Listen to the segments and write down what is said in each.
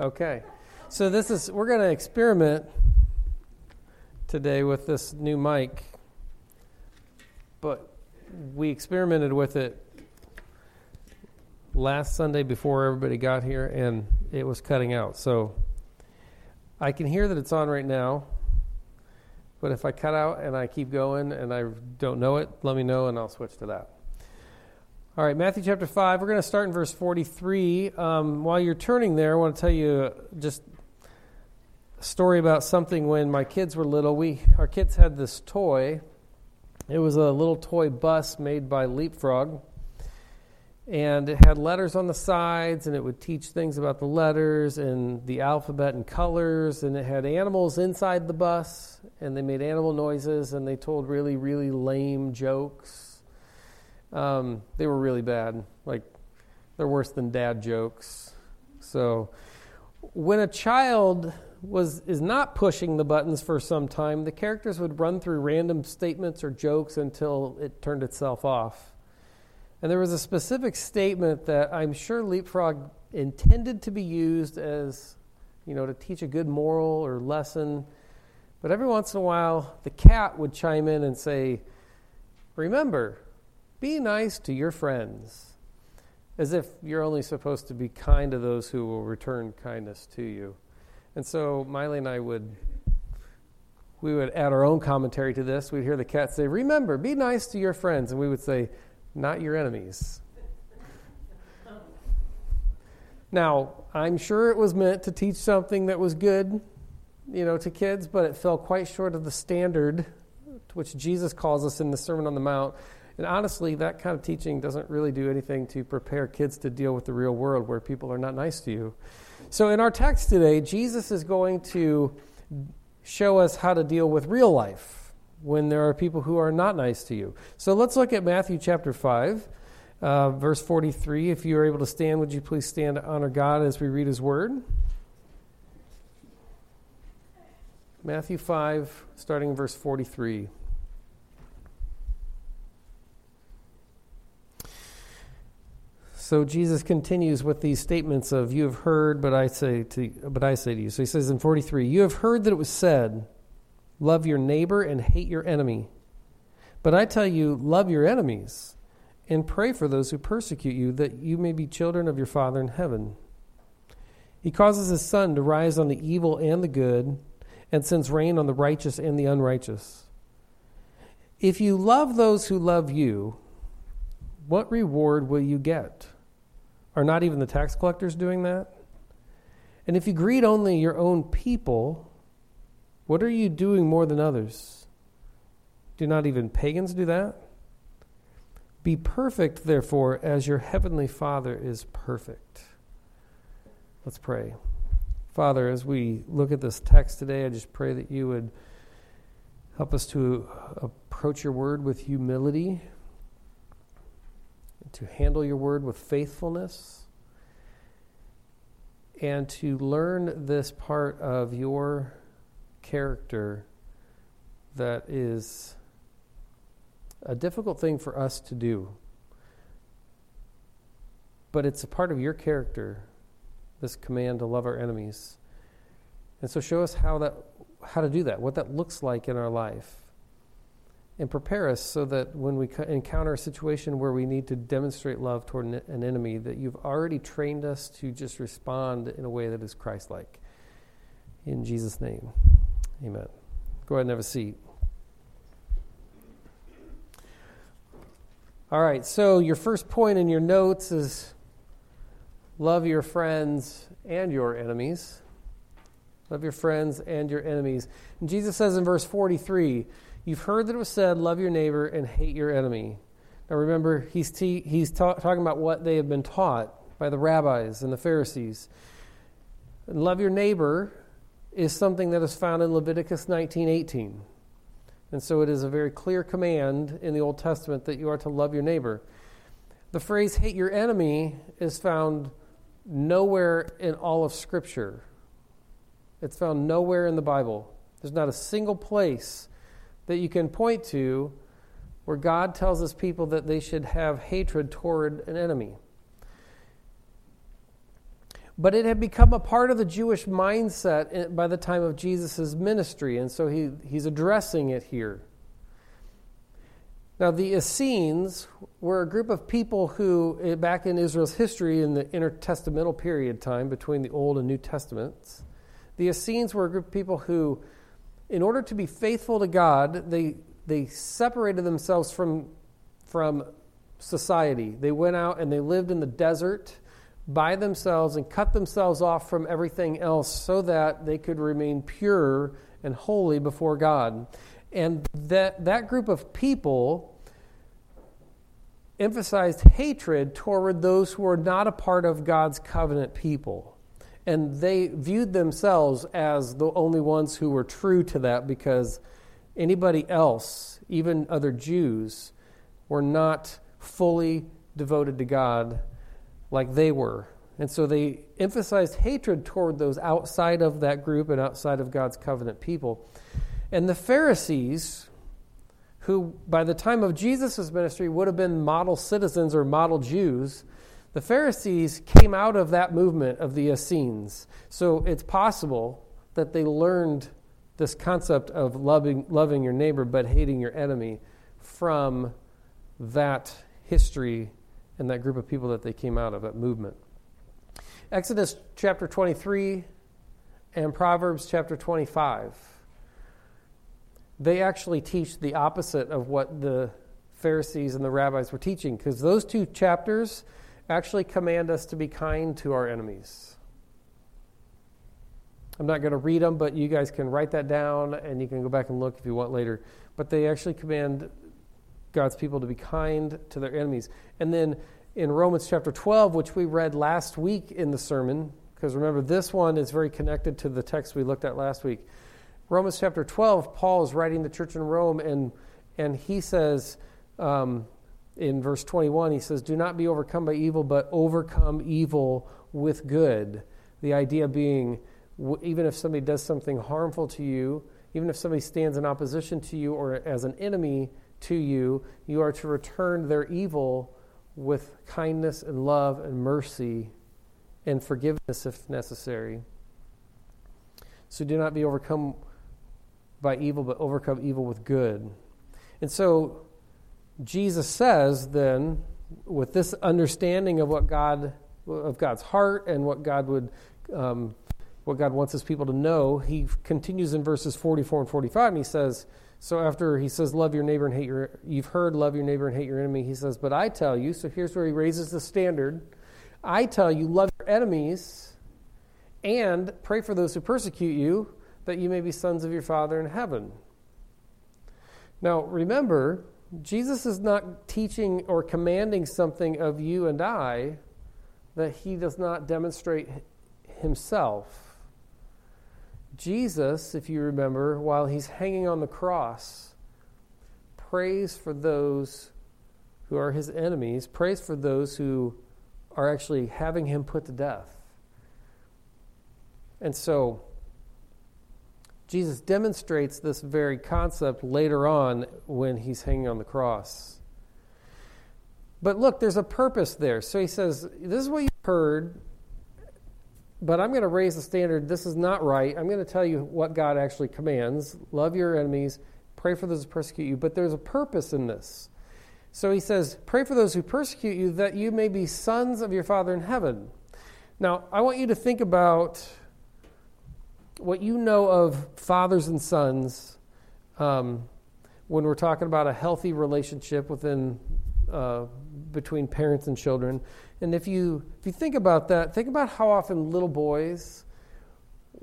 Okay. So this is we're going to experiment today with this new mic. But we experimented with it last Sunday before everybody got here and it was cutting out. So I can hear that it's on right now. But if I cut out and I keep going and I don't know it, let me know and I'll switch to that. All right, Matthew chapter 5. We're going to start in verse 43. Um, while you're turning there, I want to tell you just a story about something when my kids were little. We Our kids had this toy. It was a little toy bus made by Leapfrog. And it had letters on the sides, and it would teach things about the letters and the alphabet and colors. And it had animals inside the bus, and they made animal noises, and they told really, really lame jokes um, they were really bad. Like, they're worse than dad jokes. So, when a child was is not pushing the buttons for some time, the characters would run through random statements or jokes until it turned itself off. And there was a specific statement that I'm sure Leapfrog intended to be used as, you know, to teach a good moral or lesson. But every once in a while, the cat would chime in and say, Remember, be nice to your friends, as if you're only supposed to be kind to those who will return kindness to you. And so Miley and I would we would add our own commentary to this. We'd hear the cat say, "Remember, be nice to your friends," and we would say, "Not your enemies." now, I'm sure it was meant to teach something that was good, you know, to kids, but it fell quite short of the standard to which Jesus calls us in the Sermon on the Mount and honestly, that kind of teaching doesn't really do anything to prepare kids to deal with the real world where people are not nice to you. So, in our text today, Jesus is going to show us how to deal with real life when there are people who are not nice to you. So, let's look at Matthew chapter 5, uh, verse 43. If you are able to stand, would you please stand to honor God as we read his word? Matthew 5, starting in verse 43. So Jesus continues with these statements of you have heard but I say to but I say to you. So he says in 43, you have heard that it was said, love your neighbor and hate your enemy. But I tell you, love your enemies and pray for those who persecute you that you may be children of your Father in heaven. He causes his sun to rise on the evil and the good and sends rain on the righteous and the unrighteous. If you love those who love you, what reward will you get? Are not even the tax collectors doing that? And if you greet only your own people, what are you doing more than others? Do not even pagans do that? Be perfect, therefore, as your heavenly Father is perfect. Let's pray. Father, as we look at this text today, I just pray that you would help us to approach your word with humility to handle your word with faithfulness, and to learn this part of your character that is a difficult thing for us to do. But it's a part of your character, this command to love our enemies. And so show us how that how to do that, what that looks like in our life and prepare us so that when we encounter a situation where we need to demonstrate love toward an enemy, that you've already trained us to just respond in a way that is Christ like. In Jesus' name, amen. Go ahead and have a seat. All right, so your first point in your notes is love your friends and your enemies. Love your friends and your enemies. And Jesus says in verse 43, You've heard that it was said, love your neighbor and hate your enemy. Now remember, he's, he's ta- talking about what they have been taught by the rabbis and the Pharisees. And love your neighbor is something that is found in Leviticus 19:18. And so it is a very clear command in the Old Testament that you are to love your neighbor. The phrase hate your enemy is found nowhere in all of Scripture. It's found nowhere in the Bible. There's not a single place that you can point to where God tells his people that they should have hatred toward an enemy. But it had become a part of the Jewish mindset by the time of Jesus' ministry, and so he, he's addressing it here. Now, the Essenes were a group of people who, eh, back in Israel's history in the intertestamental period time between the Old and New Testaments, the Essenes were a group of people who, in order to be faithful to God, they, they separated themselves from, from society. They went out and they lived in the desert by themselves and cut themselves off from everything else so that they could remain pure and holy before God. And that, that group of people emphasized hatred toward those who were not a part of God's covenant people. And they viewed themselves as the only ones who were true to that because anybody else, even other Jews, were not fully devoted to God like they were. And so they emphasized hatred toward those outside of that group and outside of God's covenant people. And the Pharisees, who by the time of Jesus' ministry would have been model citizens or model Jews, the Pharisees came out of that movement of the Essenes. So it's possible that they learned this concept of loving, loving your neighbor but hating your enemy from that history and that group of people that they came out of, that movement. Exodus chapter 23 and Proverbs chapter 25. They actually teach the opposite of what the Pharisees and the rabbis were teaching because those two chapters actually command us to be kind to our enemies. I'm not going to read them, but you guys can write that down and you can go back and look if you want later. But they actually command God's people to be kind to their enemies. And then in Romans chapter 12, which we read last week in the sermon, because remember, this one is very connected to the text we looked at last week. Romans chapter 12, Paul is writing the church in Rome, and, and he says um, in verse 21, he says, Do not be overcome by evil, but overcome evil with good. The idea being, even if somebody does something harmful to you, even if somebody stands in opposition to you or as an enemy, to you, you are to return their evil with kindness and love and mercy and forgiveness if necessary. So do not be overcome by evil, but overcome evil with good. And so Jesus says then, with this understanding of what God of God's heart and what God would um, what God wants his people to know, he continues in verses 44 and 45, and he says, so after he says, Love your neighbor and hate your, you've heard, love your neighbor and hate your enemy, he says, But I tell you, so here's where he raises the standard I tell you, love your enemies and pray for those who persecute you, that you may be sons of your Father in heaven. Now, remember, Jesus is not teaching or commanding something of you and I that he does not demonstrate himself. Jesus, if you remember, while he's hanging on the cross, prays for those who are his enemies, prays for those who are actually having him put to death. And so, Jesus demonstrates this very concept later on when he's hanging on the cross. But look, there's a purpose there. So he says, This is what you heard but I'm going to raise the standard. This is not right. I'm going to tell you what God actually commands love your enemies, pray for those who persecute you. But there's a purpose in this. So he says, Pray for those who persecute you, that you may be sons of your Father in heaven. Now, I want you to think about what you know of fathers and sons um, when we're talking about a healthy relationship within uh, between parents and children. And if you if you think about that, think about how often little boys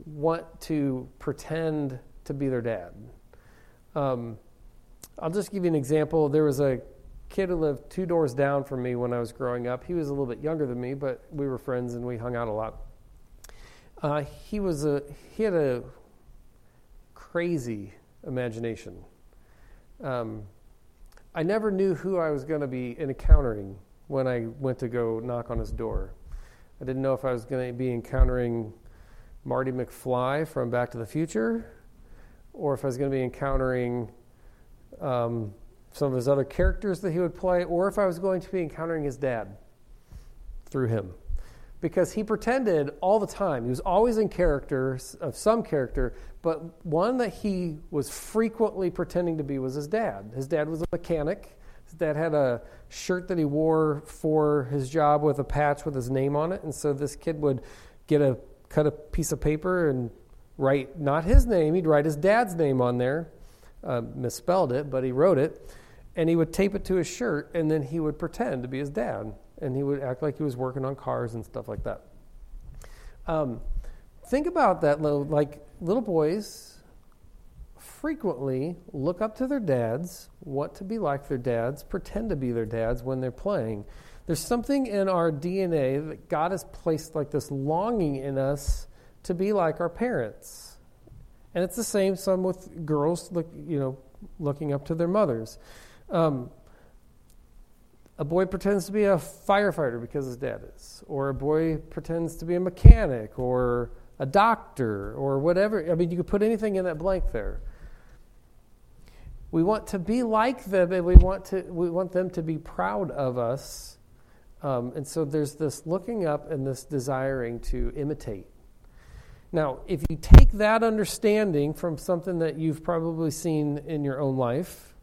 want to pretend to be their dad. Um, I'll just give you an example. There was a kid who lived two doors down from me when I was growing up. He was a little bit younger than me, but we were friends and we hung out a lot. Uh, he was a he had a crazy imagination. Um, I never knew who I was going to be encountering when I went to go knock on his door. I didn't know if I was going to be encountering Marty McFly from Back to the Future or if I was going to be encountering um, some of his other characters that he would play or if I was going to be encountering his dad through him. Because he pretended all the time. He was always in character, of some character, but one that he was frequently pretending to be was his dad. His dad was a mechanic. His dad had a shirt that he wore for his job with a patch with his name on it. And so this kid would get a cut a piece of paper and write not his name, he'd write his dad's name on there. Uh, misspelled it, but he wrote it. And he would tape it to his shirt, and then he would pretend to be his dad. And he would act like he was working on cars and stuff like that. Um, think about that, little, like little boys frequently look up to their dads, want to be like their dads, pretend to be their dads when they're playing. There's something in our DNA that God has placed like this longing in us to be like our parents. And it's the same some with girls look, you know, looking up to their mothers. Um, a boy pretends to be a firefighter because his dad is, or a boy pretends to be a mechanic or a doctor or whatever. I mean, you could put anything in that blank there. We want to be like them, and we want to we want them to be proud of us. Um, and so there's this looking up and this desiring to imitate. Now, if you take that understanding from something that you've probably seen in your own life,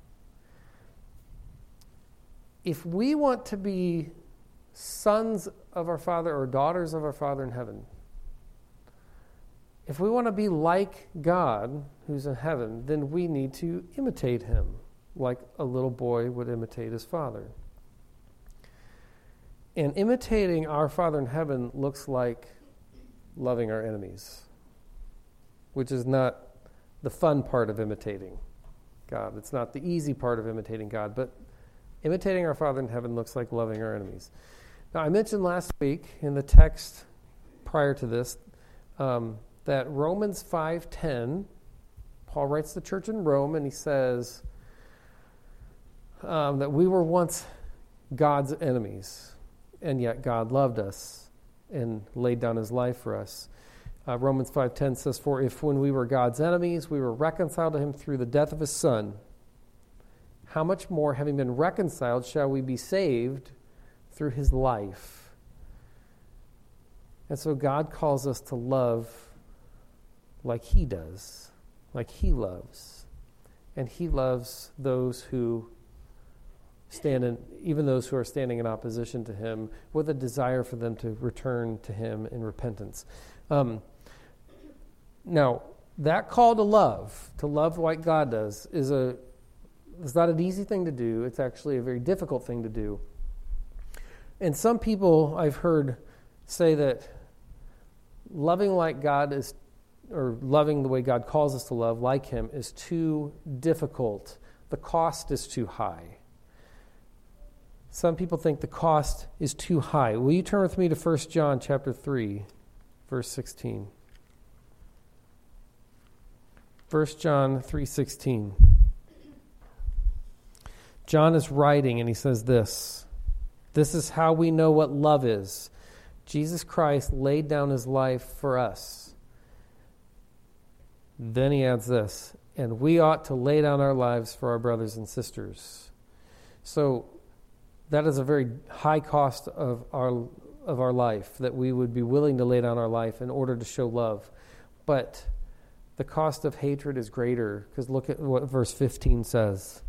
if we want to be sons of our Father or daughters of our Father in heaven, if we want to be like God who's in heaven, then we need to imitate him like a little boy would imitate his father. And imitating our Father in heaven looks like loving our enemies, which is not the fun part of imitating God. It's not the easy part of imitating God, but imitating our Father in heaven looks like loving our enemies. Now, I mentioned last week in the text prior to this um, that Romans 5:10, Paul writes the church in Rome, and he says um, that we were once God's enemies, and yet God loved us and laid down His life for us. Uh, Romans 5:10 says, "For if when we were God's enemies, we were reconciled to Him through the death of His Son, how much more, having been reconciled, shall we be saved through His life?" And so God calls us to love like He does, like He loves. And He loves those who stand in, even those who are standing in opposition to Him, with a desire for them to return to Him in repentance. Um, now, that call to love, to love like God does, is a it's not an easy thing to do. It's actually a very difficult thing to do. And some people I've heard say that loving like God is or loving the way God calls us to love, like Him, is too difficult. The cost is too high. Some people think the cost is too high. Will you turn with me to 1 John chapter 3, verse 16? 1 John 3:16. John is writing and he says this. This is how we know what love is. Jesus Christ laid down his life for us then he adds this, and we ought to lay down our lives for our brothers and sisters. So that is a very high cost of our of our life that we would be willing to lay down our life in order to show love. But the cost of hatred is greater because look at what verse 15 says.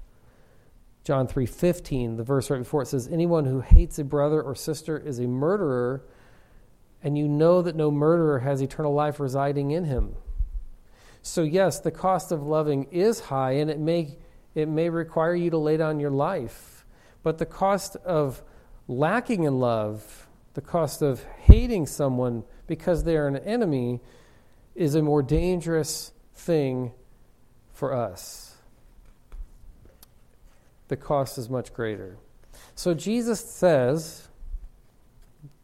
John 3:15, the verse right before it says anyone who hates a brother or sister is a murderer and you know that no murderer has eternal life residing in him. So, yes, the cost of loving is high, and it may, it may require you to lay down your life. But the cost of lacking in love, the cost of hating someone because they are an enemy, is a more dangerous thing for us. The cost is much greater. So, Jesus says,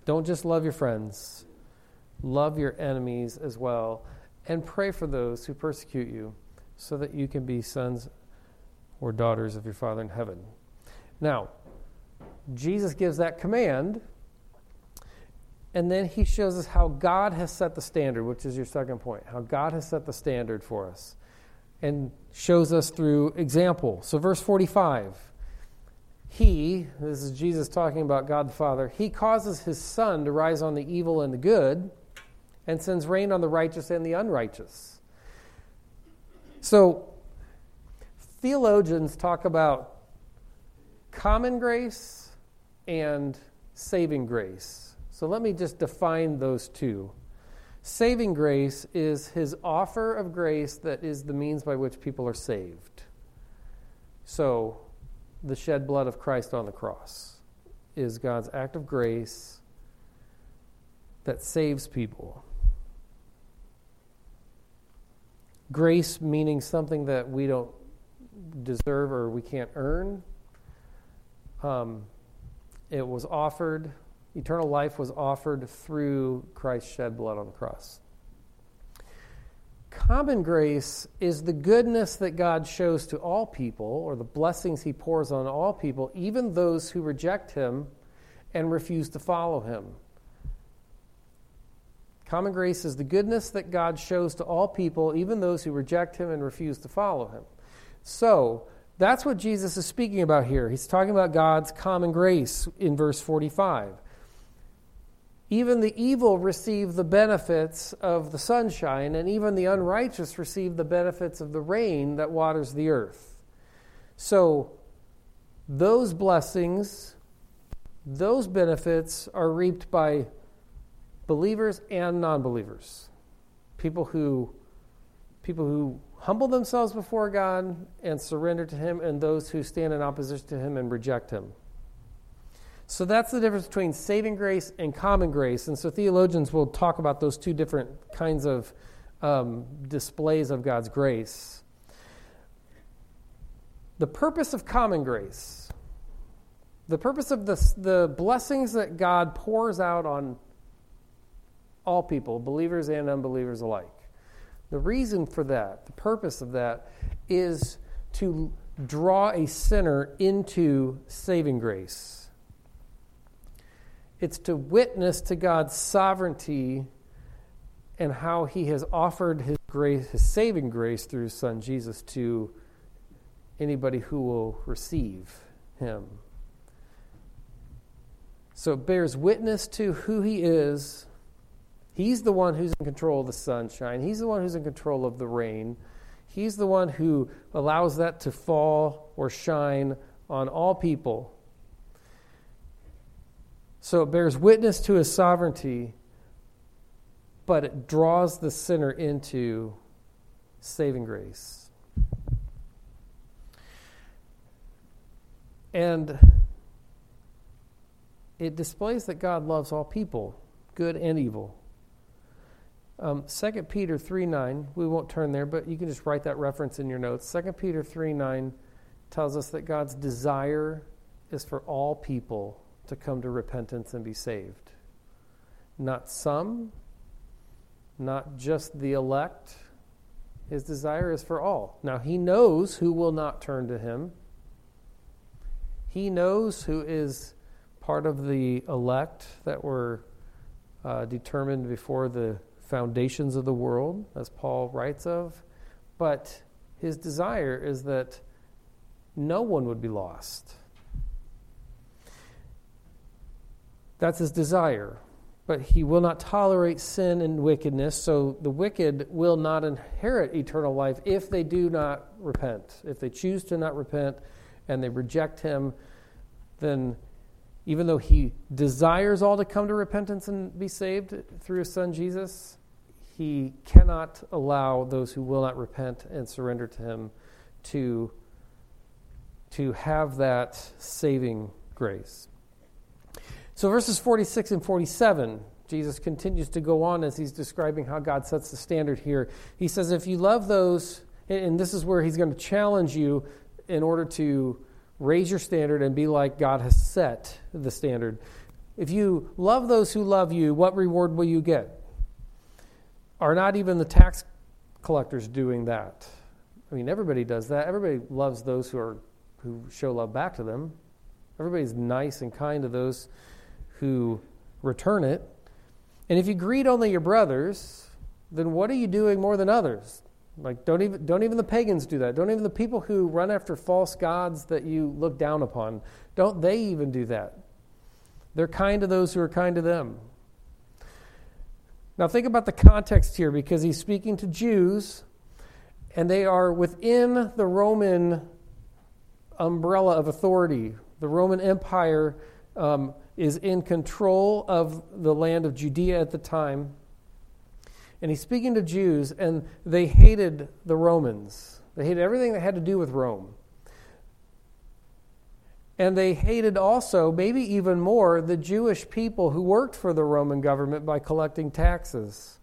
don't just love your friends, love your enemies as well and pray for those who persecute you, so that you can be sons or daughters of your Father in heaven. Now, Jesus gives that command, and then he shows us how God has set the standard, which is your second point, how God has set the standard for us, and shows us through example. So, verse 45 He, this is Jesus talking about God the Father, He causes His sun to rise on the evil and the good and sends rain on the righteous and the unrighteous. So, theologians talk about common grace and saving grace. So, let me just define those two. Saving grace is his offer of grace that is the means by which people are saved. So, the shed blood of Christ on the cross is God's act of grace that saves people. Grace meaning something that we don't deserve or we can't earn. Um, it was offered Eternal life was offered through Christ's shed blood on the cross. Common grace is the goodness that God shows to all people, or the blessings he pours on all people, even those who reject him and refuse to follow him. Common grace is the goodness that God shows to all people, even those who reject him and refuse to follow him. So, that's what Jesus is speaking about here. He's talking about God's common grace in verse 45. Even the evil receive the benefits of the sunshine, and even the unrighteous receive the benefits of the rain that waters the earth. So, those blessings, those benefits are reaped by believers and non believers. People who, people who humble themselves before God and surrender to Him, and those who stand in opposition to Him and reject Him. So that's the difference between saving grace and common grace. And so theologians will talk about those two different kinds of um, displays of God's grace. The purpose of common grace, the purpose of the, the blessings that God pours out on all people, believers and unbelievers alike. The reason for that, the purpose of that, is to draw a sinner into saving grace it's to witness to God's sovereignty and how he has offered his grace, his saving grace through his son Jesus to anybody who will receive him. So it bears witness to who he is. He's the one who's in control of the sunshine. He's the one who's in control of the rain. He's the one who allows that to fall or shine on all people so it bears witness to his sovereignty, but it draws the sinner into saving grace. And it displays that God loves all people, good and evil. Um, 2 Peter 3 9, we won't turn there, but you can just write that reference in your notes. 2 Peter 3 9 tells us that God's desire is for all people to come to repentance and be saved. Not some, not just the elect. His desire is for all. Now, he knows who will not turn to him. He knows who is part of the elect that were uh, determined before the foundations of the world, as Paul writes of. But his desire is that no one would be lost. That's his desire. But he will not tolerate sin and wickedness, so the wicked will not inherit eternal life if they do not repent. If they choose to not repent and they reject him, then even though he desires all to come to repentance and be saved through his son Jesus, he cannot allow those who will not repent and surrender to him to, to have that saving grace. So, verses 46 and 47, Jesus continues to go on as he's describing how God sets the standard here. He says, If you love those, and this is where he's going to challenge you in order to raise your standard and be like God has set the standard. If you love those who love you, what reward will you get? Are not even the tax collectors doing that? I mean, everybody does that. Everybody loves those who are who show love back to them. Everybody's nice and kind to those who return it. And if you greet only your brothers, then what are you doing more than others? Like don't even don't even the pagans do that. Don't even the people who run after false gods that you look down upon. Don't they even do that? They're kind to those who are kind to them. Now think about the context here because he's speaking to Jews and they are within the Roman umbrella of authority. The Roman Empire um, is in control of the land of Judea at the time. And he's speaking to Jews, and they hated the Romans. They hated everything that had to do with Rome. And they hated also, maybe even more, the Jewish people who worked for the Roman government by collecting taxes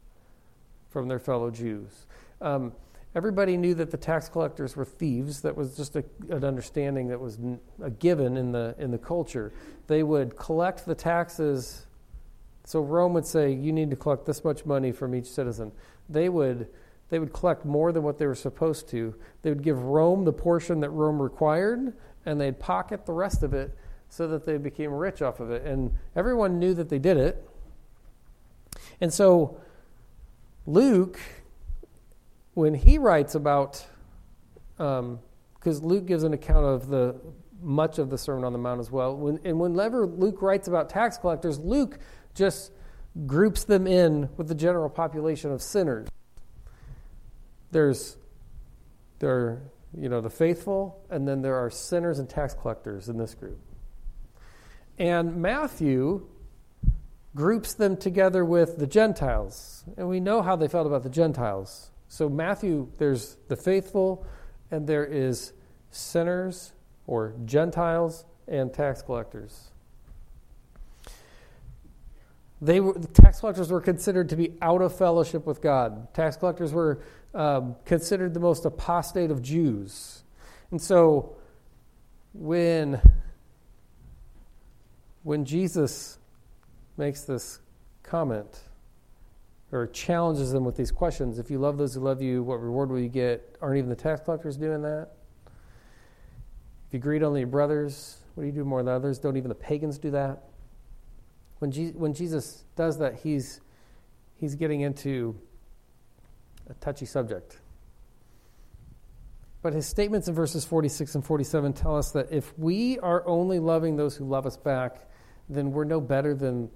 from their fellow Jews. Um, everybody knew that the tax collectors were thieves. That was just a, an understanding that was a given in the, in the culture. They would collect the taxes. So Rome would say, you need to collect this much money from each citizen. They would, they would collect more than what they were supposed to. They would give Rome the portion that Rome required, and they'd pocket the rest of it so that they became rich off of it. And everyone knew that they did it. And so Luke when he writes about, because um, Luke gives an account of the much of the Sermon on the Mount as well, when, and whenever Luke writes about tax collectors, Luke just groups them in with the general population of sinners. There's there you know the faithful, and then there are sinners and tax collectors in this group. And Matthew groups them together with the Gentiles. And we know how they felt about the Gentiles. So, Matthew, there's the faithful, and there is sinners or Gentiles and tax collectors. They were, the tax collectors were considered to be out of fellowship with God. Tax collectors were um, considered the most apostate of Jews. And so, when, when Jesus makes this comment, or challenges them with these questions. If you love those who love you, what reward will you get? Aren't even the tax collectors doing that? If you greet only your brothers, what do you do more than others? Don't even the pagans do that? When, Je- when Jesus does that, he's, he's getting into a touchy subject. But his statements in verses 46 and 47 tell us that if we are only loving those who love us back, then we're no better than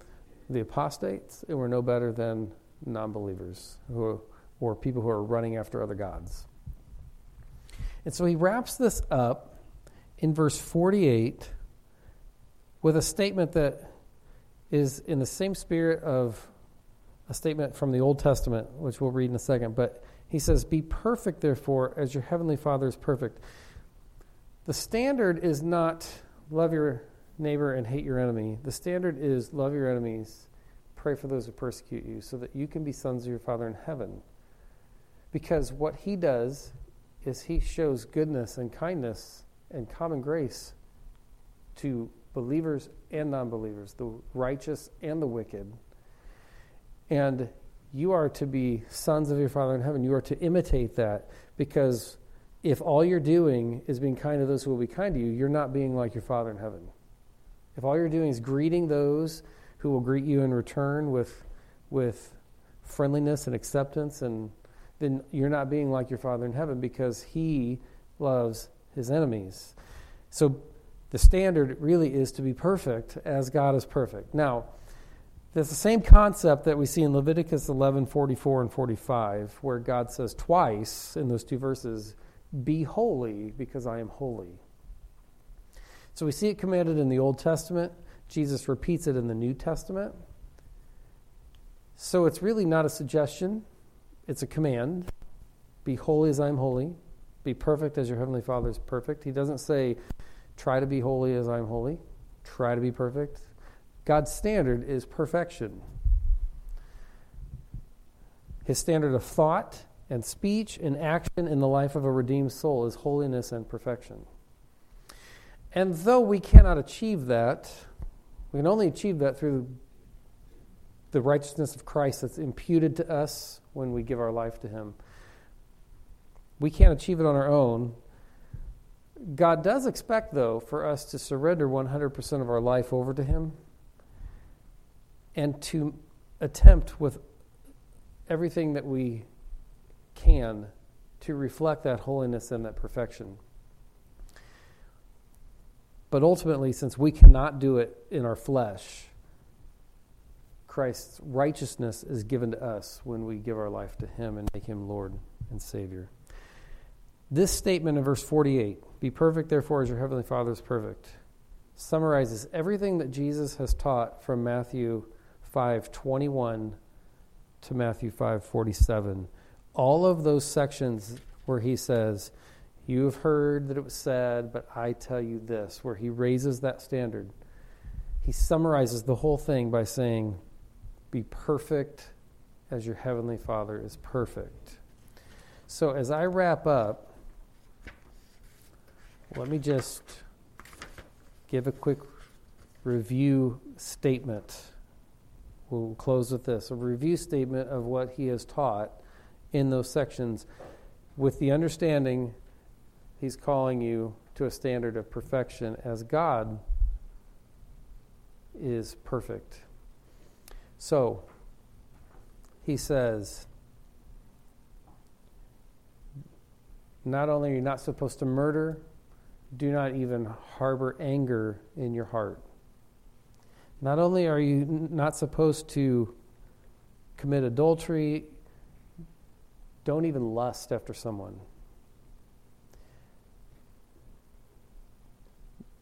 the apostates, and we're no better than non believers who, or people who are running after other gods. And so he wraps this up in verse 48 with a statement that is in the same spirit of a statement from the Old Testament, which we'll read in a second. But he says, Be perfect, therefore, as your heavenly Father is perfect. The standard is not love your neighbor and hate your enemy. The standard is love your enemies Pray for those who persecute you, so that you can be sons of your Father in heaven. Because what he does is he shows goodness and kindness and common grace to believers and non believers, the righteous and the wicked. And you are to be sons of your Father in heaven. You are to imitate that because if all you're doing is being kind to those who will be kind to you, you're not being like your Father in heaven. If all you're doing is greeting those who will greet you in return with, with friendliness and acceptance, and then you're not being like your Father in heaven because He loves His enemies. So the standard really is to be perfect as God is perfect. Now, there's the same concept that we see in Leviticus 11 44 and 45, where God says twice in those two verses, Be holy because I am holy. So we see it commanded in the Old Testament. Jesus repeats it in the New Testament. So it's really not a suggestion, it's a command. Be holy as I am holy. Be perfect as your Heavenly Father is perfect. He doesn't say, try to be holy as I'm holy, try to be perfect. God's standard is perfection. His standard of thought and speech and action in the life of a redeemed soul is holiness and perfection. And though we cannot achieve that, we can only achieve that through the righteousness of Christ that's imputed to us when we give our life to Him. We can't achieve it on our own. God does expect, though, for us to surrender 100% of our life over to Him and to attempt with everything that we can to reflect that holiness and that perfection. But ultimately, since we cannot do it in our flesh, Christ's righteousness is given to us when we give our life to Him and make Him Lord and Savior. This statement in verse 48, be perfect, therefore, as your Heavenly Father is perfect, summarizes everything that Jesus has taught from Matthew 5:21 to Matthew 5:47. All of those sections where he says, "You have heard that it was said, but I tell you this," where he raises that standard. He summarizes the whole thing by saying, "Be perfect as your heavenly Father is perfect." So as I wrap up, let me just give a quick review statement. We'll close with this a review statement of what he has taught in those sections with the understanding he's calling you to a standard of perfection as God is perfect. So, he says, not only are you not supposed to murder, do not even harbor anger in your heart. Not only are you not supposed to commit adultery, don't even lust after someone.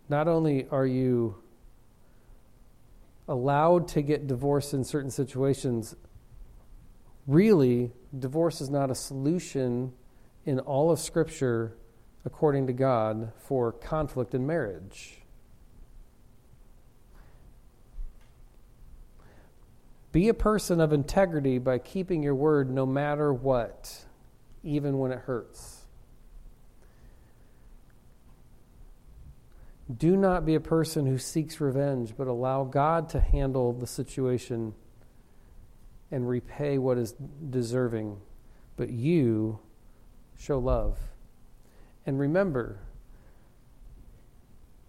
Not only are you allowed to get divorced in certain situations, really, divorce is not a solution in all of Scripture, according to God, for conflict in marriage. Be a person of integrity by keeping your word no matter what, even when it hurts. Do not be a person who seeks revenge, but allow God to handle the situation and repay what is deserving. But you show love. And remember,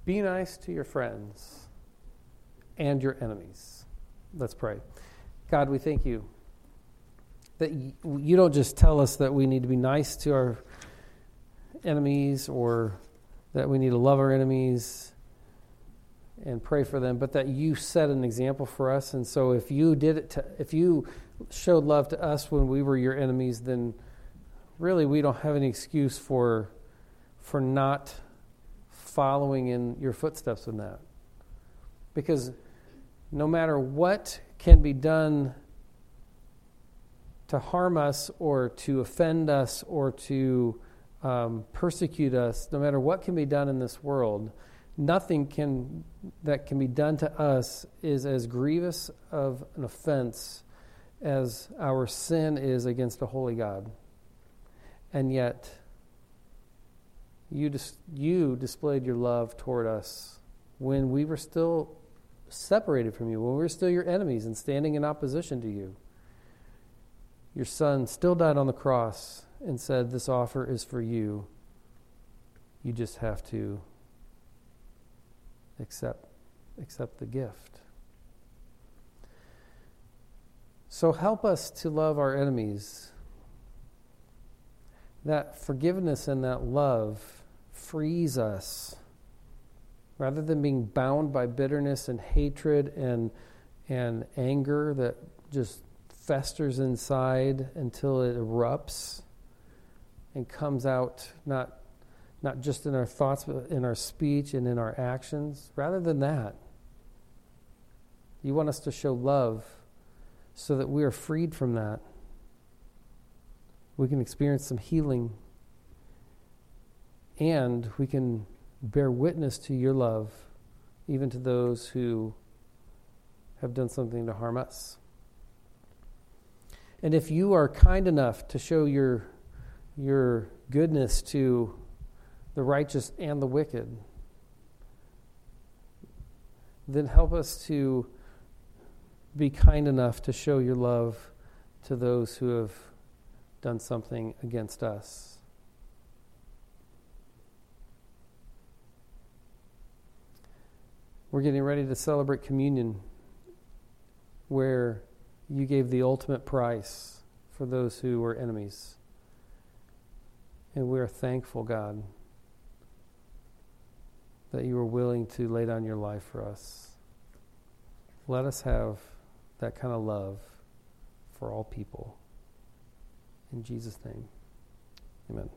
be nice to your friends and your enemies. Let's pray. God, we thank you that you don't just tell us that we need to be nice to our enemies or that we need to love our enemies and pray for them, but that you set an example for us. And so if you did it to, if you showed love to us when we were your enemies, then really we don't have any excuse for for not following in your footsteps in that. Because no matter what can be done to harm us or to offend us or to um, persecute us, no matter what can be done in this world, nothing can that can be done to us is as grievous of an offense as our sin is against a holy God. And yet, you, dis- you displayed your love toward us when we were still separated from you, when we were still your enemies and standing in opposition to you. Your son still died on the cross and said, This offer is for you. You just have to accept, accept the gift. So help us to love our enemies. That forgiveness and that love frees us rather than being bound by bitterness and hatred and, and anger that just festers inside until it erupts and comes out not, not just in our thoughts, but in our speech and in our actions. Rather than that, you want us to show love so that we are freed from that. We can experience some healing and we can bear witness to your love, even to those who have done something to harm us. And if you are kind enough to show your, your goodness to the righteous and the wicked, then help us to be kind enough to show your love to those who have done something against us. We're getting ready to celebrate communion where you gave the ultimate price for those who were enemies. And we are thankful, God, that you are willing to lay down your life for us. Let us have that kind of love for all people. In Jesus' name, amen.